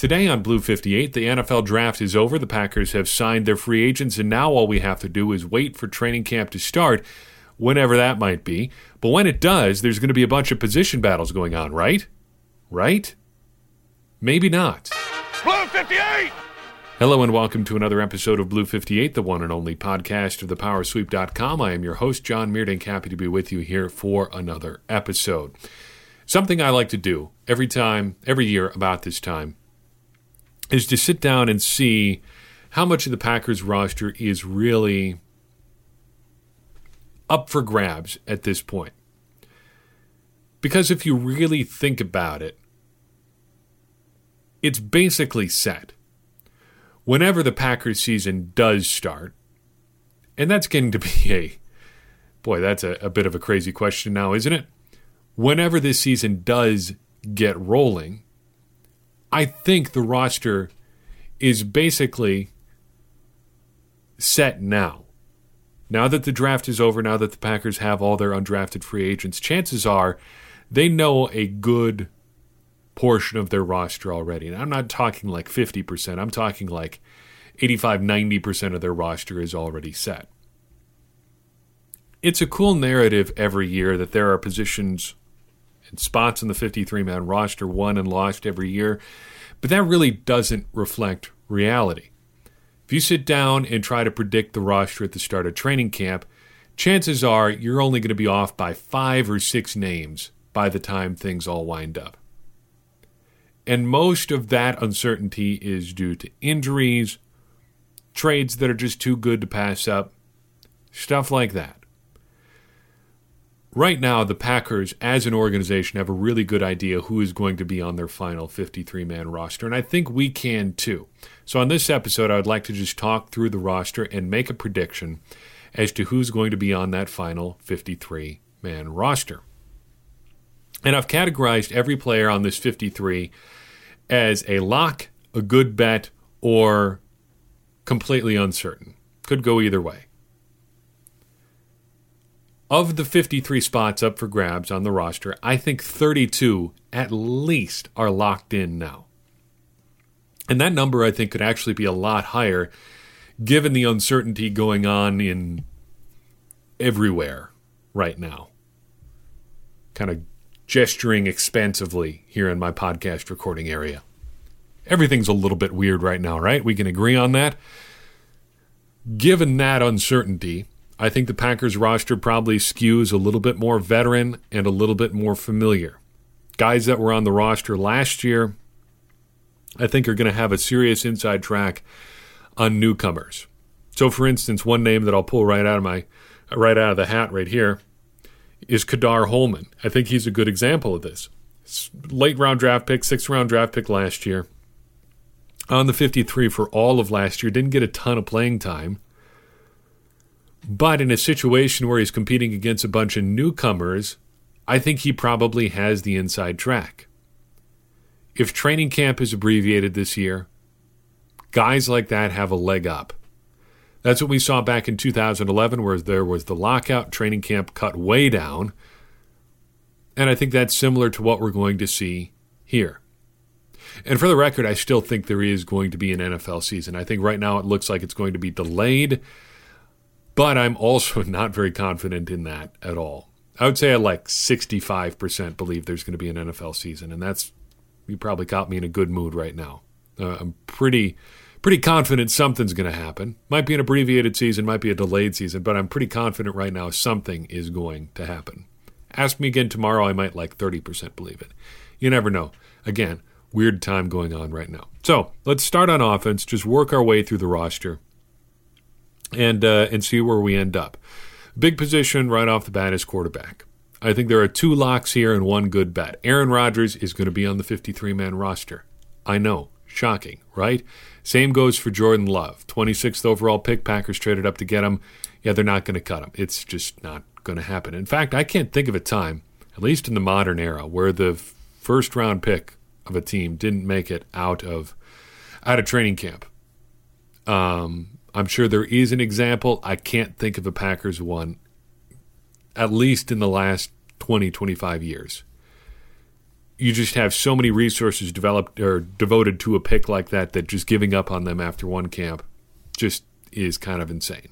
Today on Blue 58, the NFL draft is over. The Packers have signed their free agents, and now all we have to do is wait for training camp to start, whenever that might be. But when it does, there's going to be a bunch of position battles going on, right? Right? Maybe not. Blue 58! Hello and welcome to another episode of Blue 58, the one and only podcast of thepowersweep.com. I am your host, John Meerdink, happy to be with you here for another episode. Something I like to do every time, every year about this time is to sit down and see how much of the Packers roster is really up for grabs at this point. Because if you really think about it, it's basically set. Whenever the Packers season does start, and that's getting to be a boy, that's a, a bit of a crazy question now, isn't it? Whenever this season does get rolling, I think the roster is basically set now. Now that the draft is over, now that the Packers have all their undrafted free agents, chances are they know a good portion of their roster already. And I'm not talking like 50%, I'm talking like 85 90% of their roster is already set. It's a cool narrative every year that there are positions spots in the 53 man roster won and lost every year, but that really doesn't reflect reality. If you sit down and try to predict the roster at the start of training camp, chances are you're only going to be off by five or six names by the time things all wind up. And most of that uncertainty is due to injuries, trades that are just too good to pass up, stuff like that right now, the Packers, as an organization, have a really good idea who is going to be on their final 53 man roster. And I think we can too. So, on this episode, I would like to just talk through the roster and make a prediction as to who's going to be on that final 53 man roster. And I've categorized every player on this 53 as a lock, a good bet, or completely uncertain. Could go either way. Of the 53 spots up for grabs on the roster, I think 32 at least are locked in now. And that number, I think, could actually be a lot higher given the uncertainty going on in everywhere right now. Kind of gesturing expansively here in my podcast recording area. Everything's a little bit weird right now, right? We can agree on that. Given that uncertainty, I think the Packers roster probably skews a little bit more veteran and a little bit more familiar. Guys that were on the roster last year, I think are going to have a serious inside track on newcomers. So, for instance, one name that I'll pull right out of my right out of the hat right here is Ka'dar Hollman. I think he's a good example of this. Late round draft pick, sixth round draft pick last year. On the 53 for all of last year, didn't get a ton of playing time but in a situation where he's competing against a bunch of newcomers, I think he probably has the inside track. If training camp is abbreviated this year, guys like that have a leg up. That's what we saw back in 2011, where there was the lockout, training camp cut way down. And I think that's similar to what we're going to see here. And for the record, I still think there is going to be an NFL season. I think right now it looks like it's going to be delayed but I'm also not very confident in that at all. I would say I like 65% believe there's going to be an NFL season, and that's you probably caught me in a good mood right now. Uh, I'm pretty pretty confident something's going to happen. Might be an abbreviated season, might be a delayed season, but I'm pretty confident right now something is going to happen. Ask me again tomorrow, I might like 30% believe it. You never know. Again, weird time going on right now. So let's start on offense, just work our way through the roster and uh, and see where we end up. Big position right off the bat is quarterback. I think there are two locks here and one good bet. Aaron Rodgers is going to be on the 53 man roster. I know, shocking, right? Same goes for Jordan Love. 26th overall pick, Packers traded up to get him. Yeah, they're not going to cut him. It's just not going to happen. In fact, I can't think of a time, at least in the modern era, where the first round pick of a team didn't make it out of out of training camp. Um, I'm sure there is an example. I can't think of a Packers one, at least in the last 20, 25 years. you just have so many resources developed or devoted to a pick like that that just giving up on them after one camp just is kind of insane.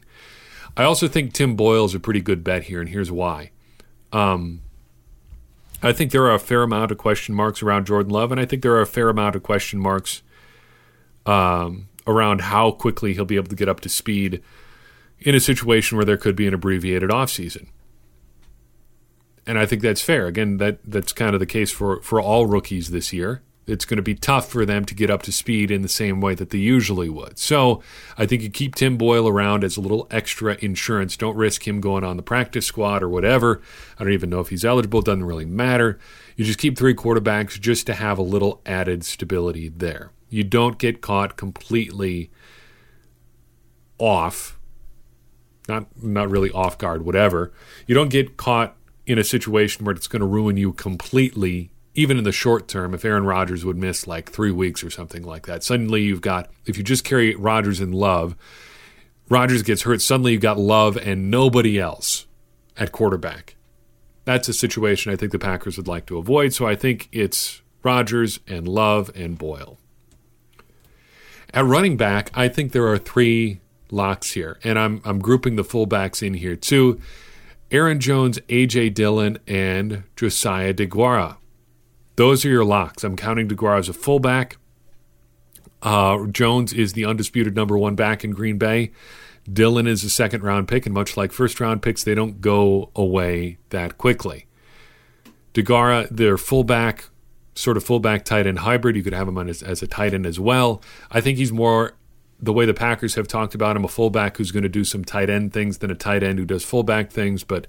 I also think Tim Boyle is a pretty good bet here, and here's why. Um, I think there are a fair amount of question marks around Jordan Love, and I think there are a fair amount of question marks um, around how quickly he'll be able to get up to speed in a situation where there could be an abbreviated offseason. And I think that's fair. Again, that that's kind of the case for, for all rookies this year it's going to be tough for them to get up to speed in the same way that they usually would. So I think you keep Tim Boyle around as a little extra insurance. Don't risk him going on the practice squad or whatever. I don't even know if he's eligible. It doesn't really matter. You just keep three quarterbacks just to have a little added stability there. You don't get caught completely off, not not really off guard, whatever. You don't get caught in a situation where it's going to ruin you completely even in the short term, if Aaron Rodgers would miss like three weeks or something like that, suddenly you've got, if you just carry Rodgers and Love, Rodgers gets hurt, suddenly you've got Love and nobody else at quarterback. That's a situation I think the Packers would like to avoid, so I think it's Rodgers and Love and Boyle. At running back, I think there are three locks here, and I'm, I'm grouping the fullbacks in here too. Aaron Jones, A.J. Dillon, and Josiah DeGuara. Those are your locks. I'm counting DeGuara as a fullback. Uh, Jones is the undisputed number one back in Green Bay. Dillon is a second round pick, and much like first round picks, they don't go away that quickly. DeGuara, their fullback, sort of fullback tight end hybrid. You could have him as, as a tight end as well. I think he's more the way the Packers have talked about him, a fullback who's going to do some tight end things than a tight end who does fullback things. But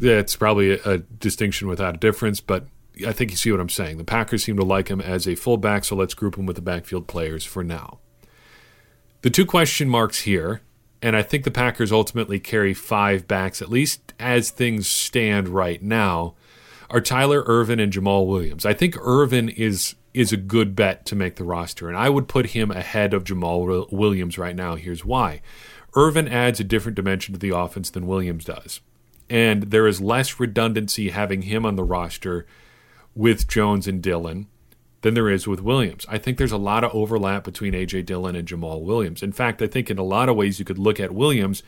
that's probably a, a distinction without a difference. But I think you see what I'm saying. The Packers seem to like him as a fullback, so let's group him with the backfield players for now. The two question marks here, and I think the Packers ultimately carry five backs, at least as things stand right now, are Tyler Ervin and Jamaal Williams. I think Ervin is is a good bet to make the roster, and I would put him ahead of Jamaal Williams right now. Here's why. Ervin adds a different dimension to the offense than Williams does. And there is less redundancy having him on the roster with Jones and Dillon than there is with Williams. I think there's a lot of overlap between A.J. Dillon and Jamaal Williams. In fact, I think in a lot of ways you could look at Williams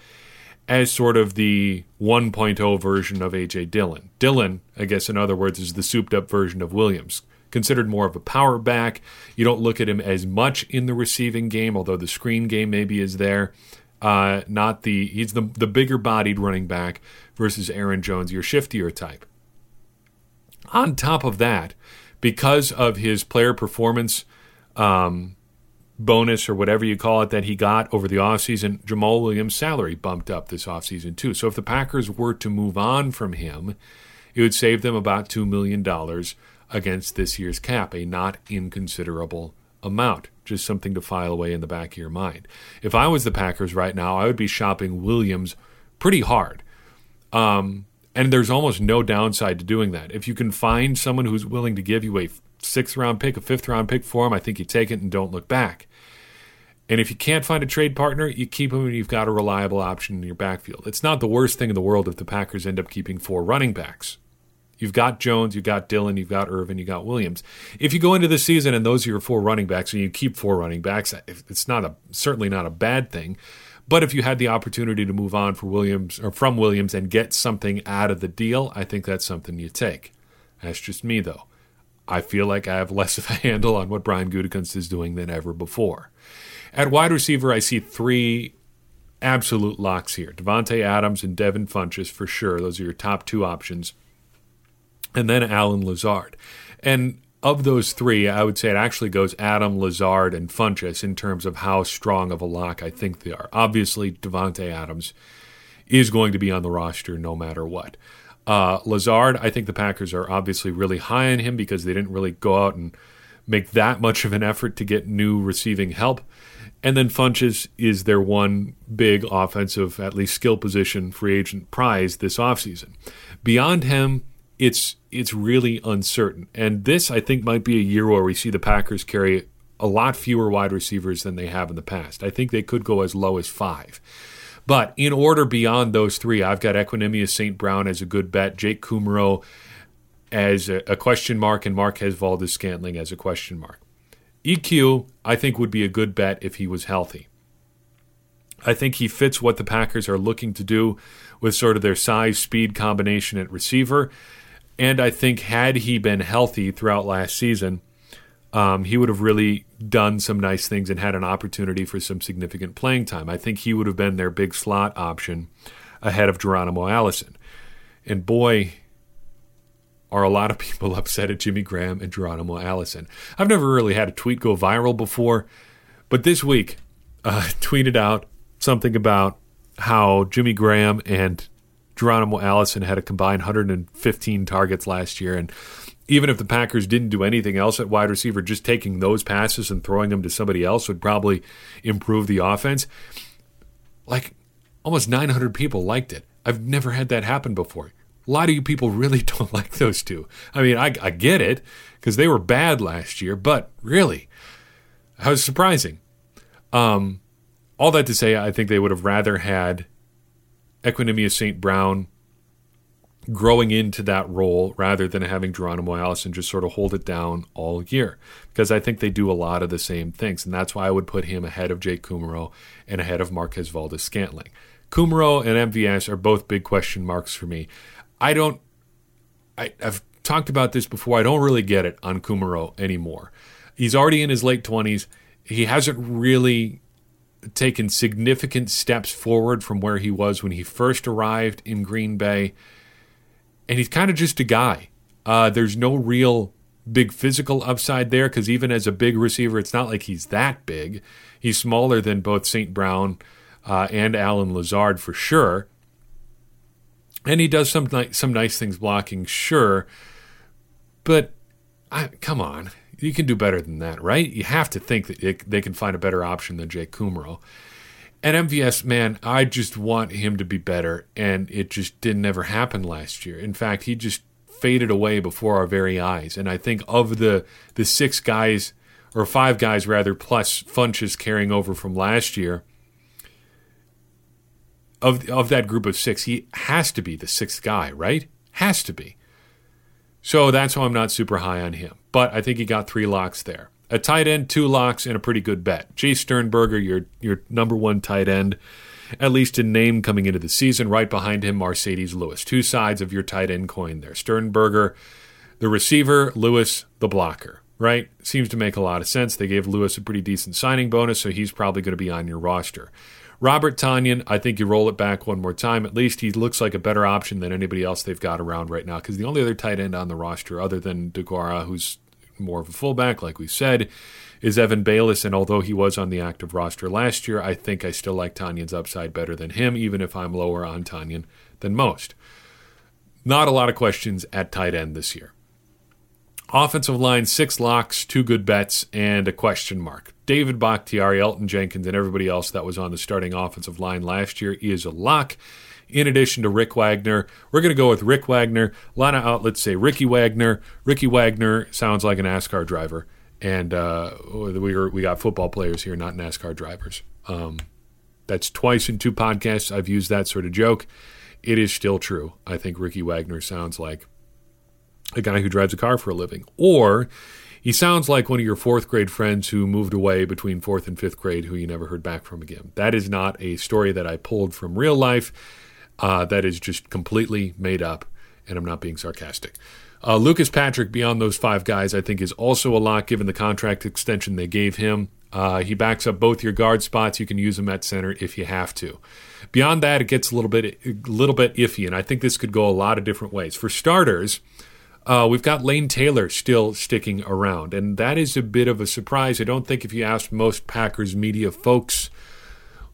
as sort of the 1.0 version of A.J. Dillon. Dillon, I guess, in other words, is the souped up version of Williams. Considered more of a power back. You don't look at him as much in the receiving game, although the screen game maybe is there. Uh, not the he's the the bigger bodied running back versus Aaron Jones, your shiftier type. On top of that, because of his player performance um, bonus or whatever you call it that he got over the offseason, Jamaal Williams' salary bumped up this offseason too. So if the Packers were to move on from him, it would save them about $2 million against this year's cap, a not inconsiderable amount. Just something to file away in the back of your mind. If I was the Packers right now, I would be shopping Williams pretty hard. Um, and there's almost no downside to doing that. If you can find someone who's willing to give you a sixth round pick, a fifth round pick for him, I think you take it and don't look back. And if you can't find a trade partner, you keep him and you've got a reliable option in your backfield. It's not the worst thing in the world if the Packers end up keeping four running backs. You've got Jones, you've got Dillon, you've got Ervin, you've got Williams. If you go into the season and those are your four running backs and you keep four running backs, eh, it's not a certainly not a bad thing. But if you had the opportunity to move on for Williams or from Williams and get something out of the deal, I think that's something you take. That's just me though. I feel like I have less of a handle on what Brian Gutekunst is doing than ever before. At wide receiver, I see three absolute locks here: Davante Adams and Devin Funchess for sure. Those are your top two options, and then Allen Lazard. And of those three, I would say it actually goes Adam, Lazard, and Funchess in terms of how strong of a lock I think they are. Obviously, Davante Adams is going to be on the roster no matter what. Uh, Lazard, I think the Packers are obviously really high on him because they didn't really go out and make that much of an effort to get new receiving help. And then Funchess is their one big offensive, at least skill position free agent prize this offseason. Beyond him, it's it's really uncertain. And this, I think, might be a year where we see the Packers carry a lot fewer wide receivers than they have in the past. I think they could go as low as five. But in order beyond those three, I've got Equanimeous St. Brown as a good bet. Jake Kumerow as a, a question mark and Marquez Valdes-Scantling as a question mark. EQ, I think, would be a good bet if he was healthy. I think he fits what the Packers are looking to do with sort of their size speed combination at receiver. And I think, had he been healthy throughout last season, um, he would have really done some nice things and had an opportunity for some significant playing time. I think he would have been their big slot option ahead of Geronimo Allison. And boy, are a lot of people upset at Jimmy Graham and Geronimo Allison. I've never really had a tweet go viral before, but this week uh, tweeted out something about how Jimmy Graham and Geronimo Allison had a combined 115 targets last year. And even if the Packers didn't do anything else at wide receiver, just taking those passes and throwing them to somebody else would probably improve the offense. Like almost 900 people liked it. I've never had that happen before. A lot of you people really don't like those two. I mean, I, I get it because they were bad last year, but really, was surprising. Um, all that to say, I think they would have rather had Equanimeous St. Brown growing into that role rather than having Geronimo Allison just sort of hold it down all year. Because I think they do a lot of the same things. And that's why I would put him ahead of Jake Kumerow and ahead of Marquez Valdes-Scantling. Kumerow and MVS are both big question marks for me. I don't, I, I've talked about this before. I don't really get it on Kumerow anymore. He's already in his late 20s. He hasn't really taken significant steps forward from where he was when he first arrived in Green Bay. And he's kind of just a guy. Uh, there's no real big physical upside there because even as a big receiver, it's not like he's that big. He's smaller than both St. Brown uh, and Allen Lazard for sure. And he does some ni- some nice things blocking, sure. But I, come on, you can do better than that, right? You have to think that it, they can find a better option than Jake Kumerow. And MVS, man, I just want him to be better, and it just didn't ever happen last year. In fact, he just faded away before our very eyes. And I think of the the six guys, or five guys rather, plus Funchess carrying over from last year, of of that group of six, he has to be the sixth guy, right? Has to be. So that's why I'm not super high on him. But I think he got three locks there. A tight end, two locks, and a pretty good bet. Jace Sternberger, your your number one tight end, at least in name coming into the season. Right behind him, Marcedes Lewis. Two sides of your tight end coin there. Sternberger, the receiver, Lewis, the blocker. Right? Seems to make a lot of sense. They gave Lewis a pretty decent signing bonus, so he's probably going to be on your roster. Robert Tonyan, I think you roll it back one more time. At least he looks like a better option than anybody else they've got around right now because the only other tight end on the roster, other than DeGuara, who's more of a fullback, like we said, is Evan Baylis. And although he was on the active roster last year, I think I still like Tonyan's upside better than him, even if I'm lower on Tonyan than most. Not a lot of questions at tight end this year. Offensive line, six locks, two good bets, and a question mark. David Bakhtiari, Elgton Jenkins, and everybody else that was on the starting offensive line last year is a lock. In addition to Rick Wagner, we're going to go with Rick Wagner. A lot of outlets say Ricky Wagner. Ricky Wagner sounds like a NASCAR driver, and uh, we we got football players here, not NASCAR drivers. Um, that's twice in two podcasts I've used that sort of joke. It is still true. I think Ricky Wagner sounds like a guy who drives a car for a living. Or he sounds like one of your fourth grade friends who moved away between fourth and fifth grade who you never heard back from again. That is not a story that I pulled from real life. Uh, that is just completely made up, and I'm not being sarcastic. Uh, Lucas Patrick, beyond those five guys, I think is also a lot given the contract extension they gave him. Uh, he backs up both your guard spots. You can use him at center if you have to. Beyond that, it gets a little bit a little bit iffy, and I think this could go a lot of different ways. For starters, uh, we've got Lane Taylor still sticking around, and that is a bit of a surprise. I don't think if you asked most Packers media folks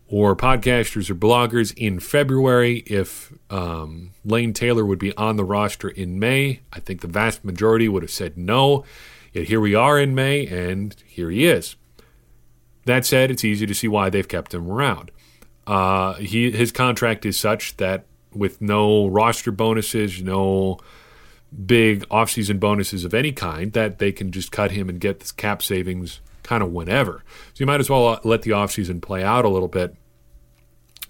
or podcasters or bloggers in February if um, Lane Taylor would be on the roster in May, I think the vast majority would have said no. Yet here we are in May, and here he is. That said, it's easy to see why they've kept him around. Uh, he his contract is such that with no roster bonuses, no big offseason bonuses of any kind that they can just cut him and get this cap savings kind of whenever. So you might as well uh, let the offseason play out a little bit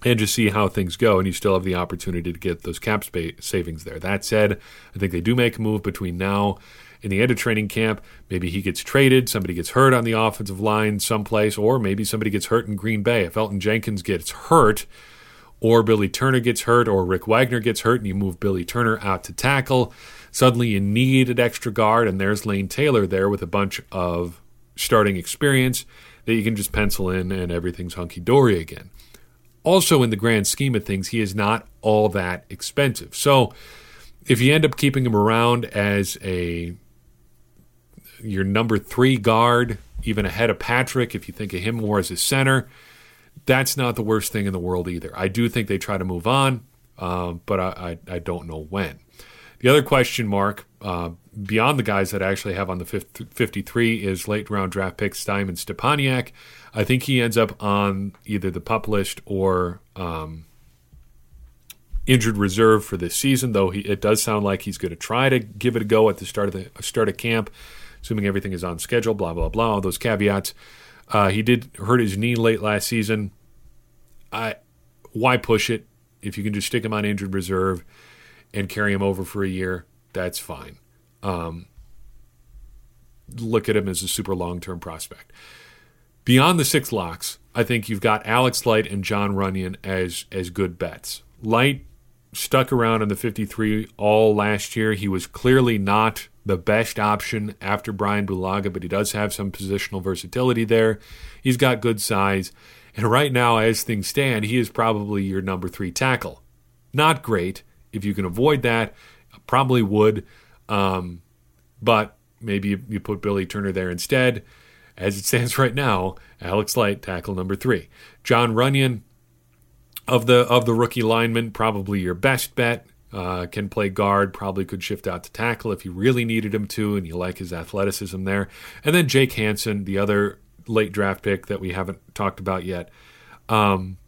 and just see how things go. And you still have the opportunity to get those cap spa- savings there. That said, I think they do make a move between now and the end of training camp. Maybe he gets traded, somebody gets hurt on the offensive line someplace, or maybe somebody gets hurt in Green Bay. If Elgton Jenkins gets hurt, or Billy Turner gets hurt, or Rick Wagner gets hurt, and you move Billy Turner out to tackle, suddenly you need an extra guard, and there's Lane Taylor there with a bunch of starting experience that you can just pencil in, and everything's hunky dory again. Also, in the grand scheme of things, he is not all that expensive. So, if you end up keeping him around as a your number three guard, even ahead of Patrick, if you think of him more as a center, that's not the worst thing in the world either. I do think they try to move on, uh, but I, I, I, don't know when. The other question mark, uh, beyond the guys that I actually have on the 53, is late round draft pick Simon Stepaniak. I think he ends up on either the pup list or um, injured reserve for this season, though he, it does sound like he's going to try to give it a go at the start of the start of camp, assuming everything is on schedule. Blah blah blah. All those caveats. Uh, he did hurt his knee late last season. I why push it if you can just stick him on injured reserve and carry him over for a year? That's fine. Um, look at him as a super long term prospect. Beyond the six locks, I think you've got Alex Light and Jon Runyan as as good bets. Light stuck around in the 53 all last year. He was clearly not the best option after Brian Bulaga, but he does have some positional versatility there. He's got good size. And right now, as things stand, he is probably your number three tackle. Not great. If you can avoid that, probably would. Um, but maybe you, you put Billy Turner there instead. As it stands right now, Alex Light, tackle number three. Jon Runyan of the of the rookie linemen, probably your best bet. Uh, can play guard, probably could shift out to tackle if you really needed him to, and you like his athleticism there. And then Jake Hanson, the other late draft pick that we haven't talked about yet. Um,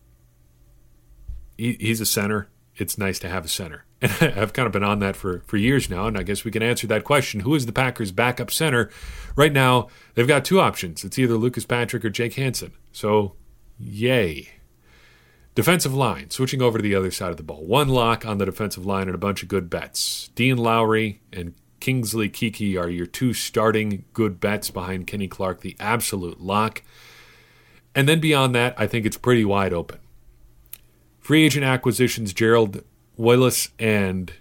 he, he's a center. It's nice to have a center. And I've kind of been on that for, for years now, and I guess we can answer that question. Who is the Packers' backup center? Right now, they've got two options. It's either Lucas Patrick or Jake Hanson. So, yay. Defensive line, switching over to the other side of the ball. One lock on the defensive line and a bunch of good bets. Dean Lowry and Kingsley Keke are your two starting good bets behind Kenny Clark, the absolute lock. And then beyond that, I think it's pretty wide open. Free agent acquisitions, Gerald Willis and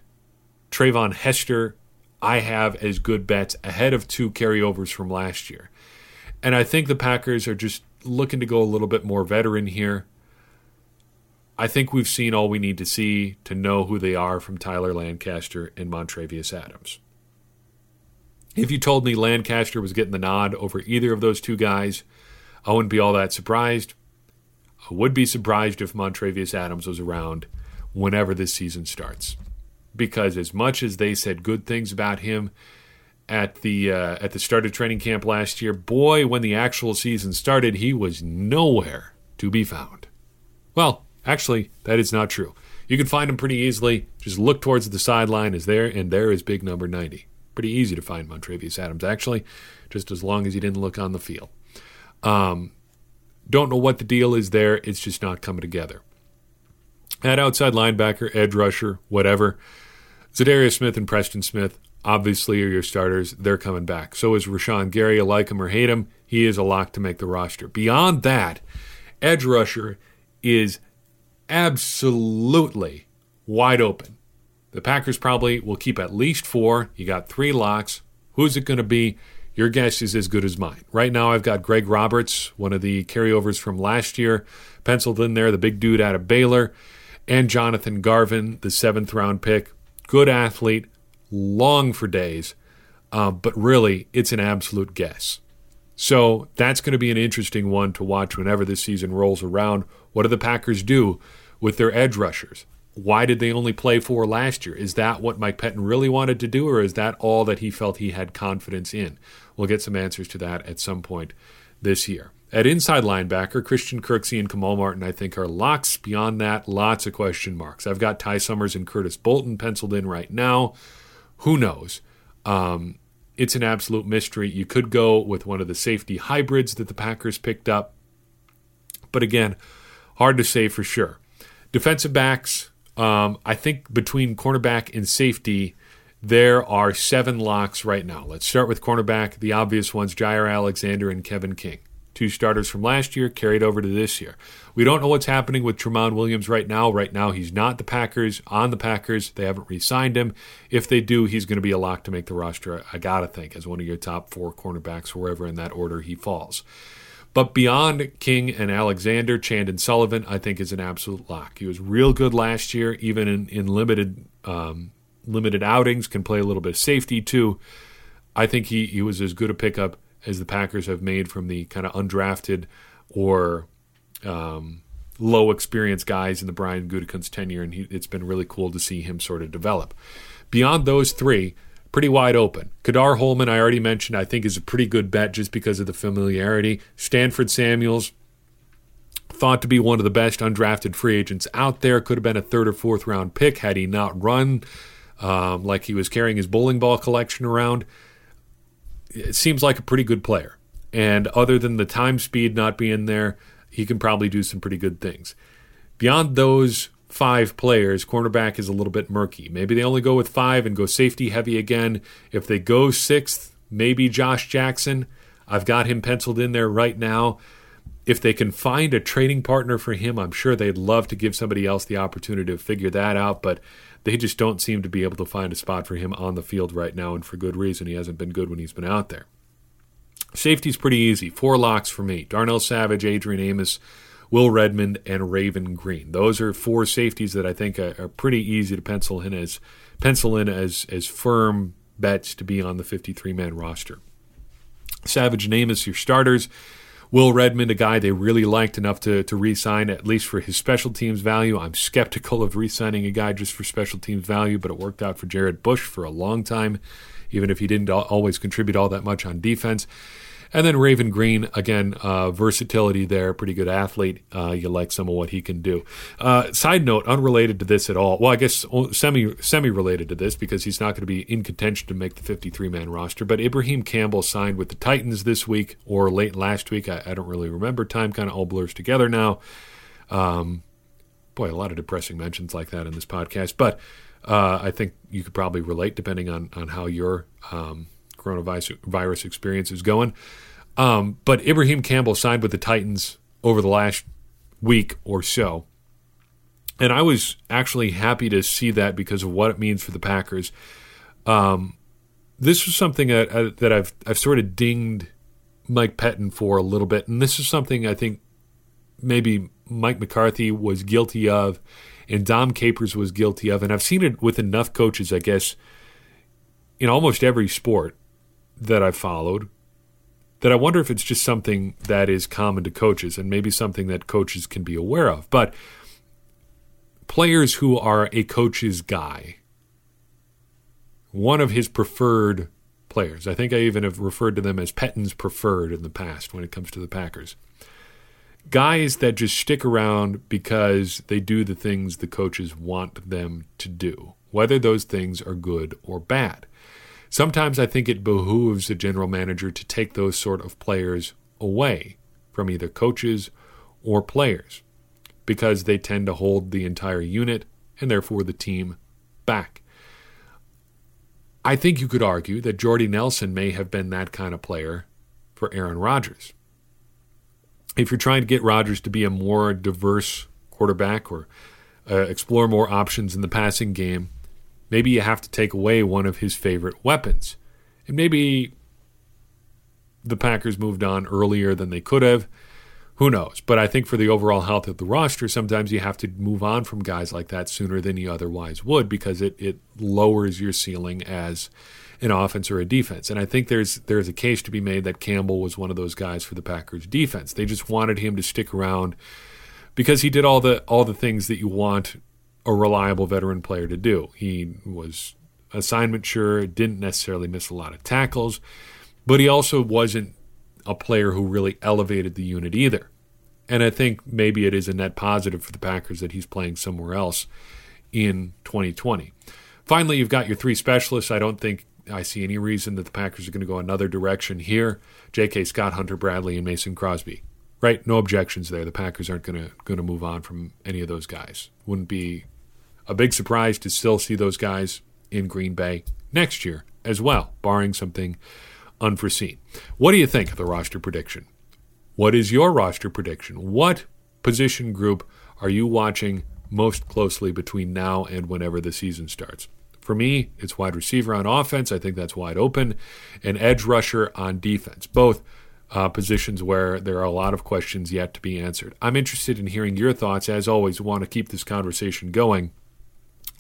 Treyvon Hester, I have as good bets ahead of two carryovers from last year. And I think the Packers are just looking to go a little bit more veteran here. I think we've seen all we need to see to know who they are from Tyler Lancaster and Montravius Adams. If you told me Lancaster was getting the nod over either of those two guys, I wouldn't be all that surprised. I would be surprised if Montravius Adams was around whenever this season starts. Because as much as they said good things about him at the uh, at the start of training camp last year, boy, when the actual season started, he was nowhere to be found. Well, actually, that is not true. You can find him pretty easily. Just look towards the sideline, is there, and there is big number ninety. Pretty easy to find Montravius Adams, actually, just as long as he didn't look on the field. Um, don't know what the deal is there. It's just not coming together. At outside linebacker, edge rusher, whatever. Za'Darius Smith and Preston Smith obviously are your starters. They're coming back. So is Rashan Gary. I like him or hate him. He is a lock to make the roster. Beyond that, edge rusher is absolutely wide open. The Packers probably will keep at least four. You got three locks. Who's it going to be? Your guess is as good as mine. Right now, I've got Greg Roberts, one of the carryovers from last year, penciled in there, the big dude out of Baylor and Jonathan Garvin, the seventh round pick. Good athlete, long for days, uh, but really, it's an absolute guess. So that's going to be an interesting one to watch whenever this season rolls around. What do the Packers do with their edge rushers? Why did they only play four last year? Is that what Mike Pettine really wanted to do, or is that all that he felt he had confidence in? We'll get some answers to that at some point this year. At inside linebacker, Christian Kirksey and Kamal Martin, I think, are locks. Beyond that, lots of question marks. I've got Ty Summers and Curtis Bolton penciled in right now. Who knows? Um, it's an absolute mystery. You could go with one of the safety hybrids that the Packers picked up. But again, hard to say for sure. Defensive backs, um, I think between cornerback and safety, there are seven locks right now. Let's start with cornerback. The obvious ones Jaire Alexander and Kevin King. Two starters from last year carried over to this year. We don't know what's happening with Tramon Williams right now. Right now, he's not the Packers, on the Packers. They haven't re signed him. If they do, he's going to be a lock to make the roster, I got to think, as one of your top four cornerbacks, wherever in that order he falls. But beyond King and Alexander, Chandon Sullivan, I think, is an absolute lock. He was real good last year, even in, in limited um, limited outings, can play a little bit of safety too. I think he, he was as good a pickup as the Packers have made from the kind of undrafted or um, low experience guys in the Brian Gutekunst tenure, and he, it's been really cool to see him sort of develop. Beyond those three, pretty wide open. Ka'dar Hollman, I already mentioned, I think is a pretty good bet just because of the familiarity. Stanford Samuels, thought to be one of the best undrafted free agents out there, could have been a third or fourth round pick had he not run um, like he was carrying his bowling ball collection around it seems like a pretty good player. And other than the time speed not being there, he can probably do some pretty good things. Beyond those five players, cornerback is a little bit murky. Maybe they only go with five and go safety heavy again. If they go sixth, maybe Josh Jackson. I've got him penciled in there right now. If they can find a trading partner for him, I'm sure they'd love to give somebody else the opportunity to figure that out. But they just don't seem to be able to find a spot for him on the field right now, and for good reason. He hasn't been good when he's been out there. Safety's pretty easy. Four locks for me Darnell Savage, Adrian Amos, Will Redmond, and Raven Greene. Those are four safeties that I think are, are pretty easy to pencil in as pencil in as as firm bets to be on the 53 man roster. Savage name is your starters. Will Redmond, a guy they really liked enough to, to re sign, at least for his special teams value. I'm skeptical of re signing a guy just for special teams value, but it worked out for Jarrett Bush for a long time, even if he didn't always contribute all that much on defense. And then Raven Greene, again, uh, versatility there, pretty good athlete. Uh, you like some of what he can do. Uh, side note, unrelated to this at all. Well, I guess semi semi related to this because he's not going to be in contention to make the 53 man roster. But Ibraheim Campbell signed with the Titans this week or late last week. I, I don't really remember. Time kind of all blurs together now. Um, boy, a lot of depressing mentions like that in this podcast. But uh, I think you could probably relate depending on on how your um, coronavirus experience is going. Um, but Ibraheim Campbell signed with the Titans over the last week or so. And I was actually happy to see that because of what it means for the Packers. Um, this was something that, uh, that I've I've sort of dinged Mike Pettine for a little bit, and this is something I think maybe Mike McCarthy was guilty of, and Dom Capers was guilty of, and I've seen it with enough coaches, I guess, in almost every sport that I've followed that I wonder if it's just something that is common to coaches and maybe something that coaches can be aware of. But players who are a coach's guy, one of his preferred players, I think I even have referred to them as Pettine's preferred in the past when it comes to the Packers. Guys that just stick around because they do the things the coaches want them to do, whether those things are good or bad. Sometimes I think it behooves a general manager to take those sort of players away from either coaches or players because they tend to hold the entire unit and therefore the team back. I think you could argue that Jordy Nelson may have been that kind of player for Aaron Rodgers. If you're trying to get Rodgers to be a more diverse quarterback or uh, explore more options in the passing game, Maybe you have to take away one of his favorite weapons. And maybe the Packers moved on earlier than they could have. Who knows? But I think for the overall health of the roster, sometimes you have to move on from guys like that sooner than you otherwise would because it, it lowers your ceiling as an offense or a defense. And I think there's there's a case to be made that Campbell was one of those guys for the Packers defense. They just wanted him to stick around because he did all the all the things that you want a reliable veteran player to do. He was assignment sure, didn't necessarily miss a lot of tackles, but he also wasn't a player who really elevated the unit either. And I think maybe it is a net positive for the Packers that he's playing somewhere else in 2020. Finally, you've got your three specialists. I don't think I see any reason that the Packers are going to go another direction here. J.K. Scott, Hunter Bradley, and Mason Crosby right? No objections there. The Packers aren't going to going to move on from any of those guys. Wouldn't be a big surprise to still see those guys in Green Bay next year as well, barring something unforeseen. What do you think of the roster prediction? What is your roster prediction? What position group are you watching most closely between now and whenever the season starts? For me, it's wide receiver on offense. I think that's wide open. And edge rusher on defense. Both uh, positions where there are a lot of questions yet to be answered. I'm interested in hearing your thoughts. As always, want to keep this conversation going.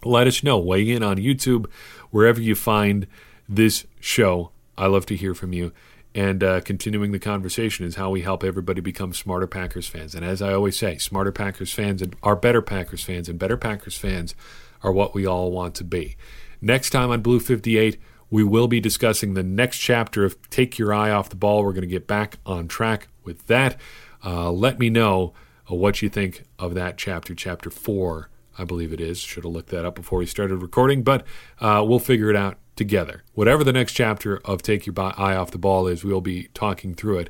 Let us know. Weigh in on YouTube, wherever you find this show. I love to hear from you. And uh, continuing the conversation is how we help everybody become smarter Packers fans. And as I always say, smarter Packers fans and are better Packers fans, and better Packers fans are what we all want to be. Next time on Blue 58, we will be discussing the next chapter of Take Your Eye Off the Ball. We're going to get back on track with that. Uh, let me know uh, what you think of that chapter, chapter four, I believe it is. Should have looked that up before we started recording, but uh, we'll figure it out together. Whatever the next chapter of Take Your Eye Off the Ball is, we'll be talking through it.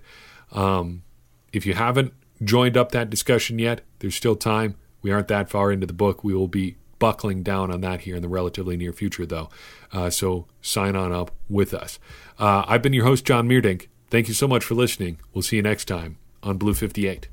Um, if you haven't joined up that discussion yet, there's still time. We aren't that far into the book. We will be buckling down on that here in the relatively near future, though. Uh, so sign on up with us. Uh, I've been your host, John Meerdink. Thank you so much for listening. We'll see you next time on Blue 58.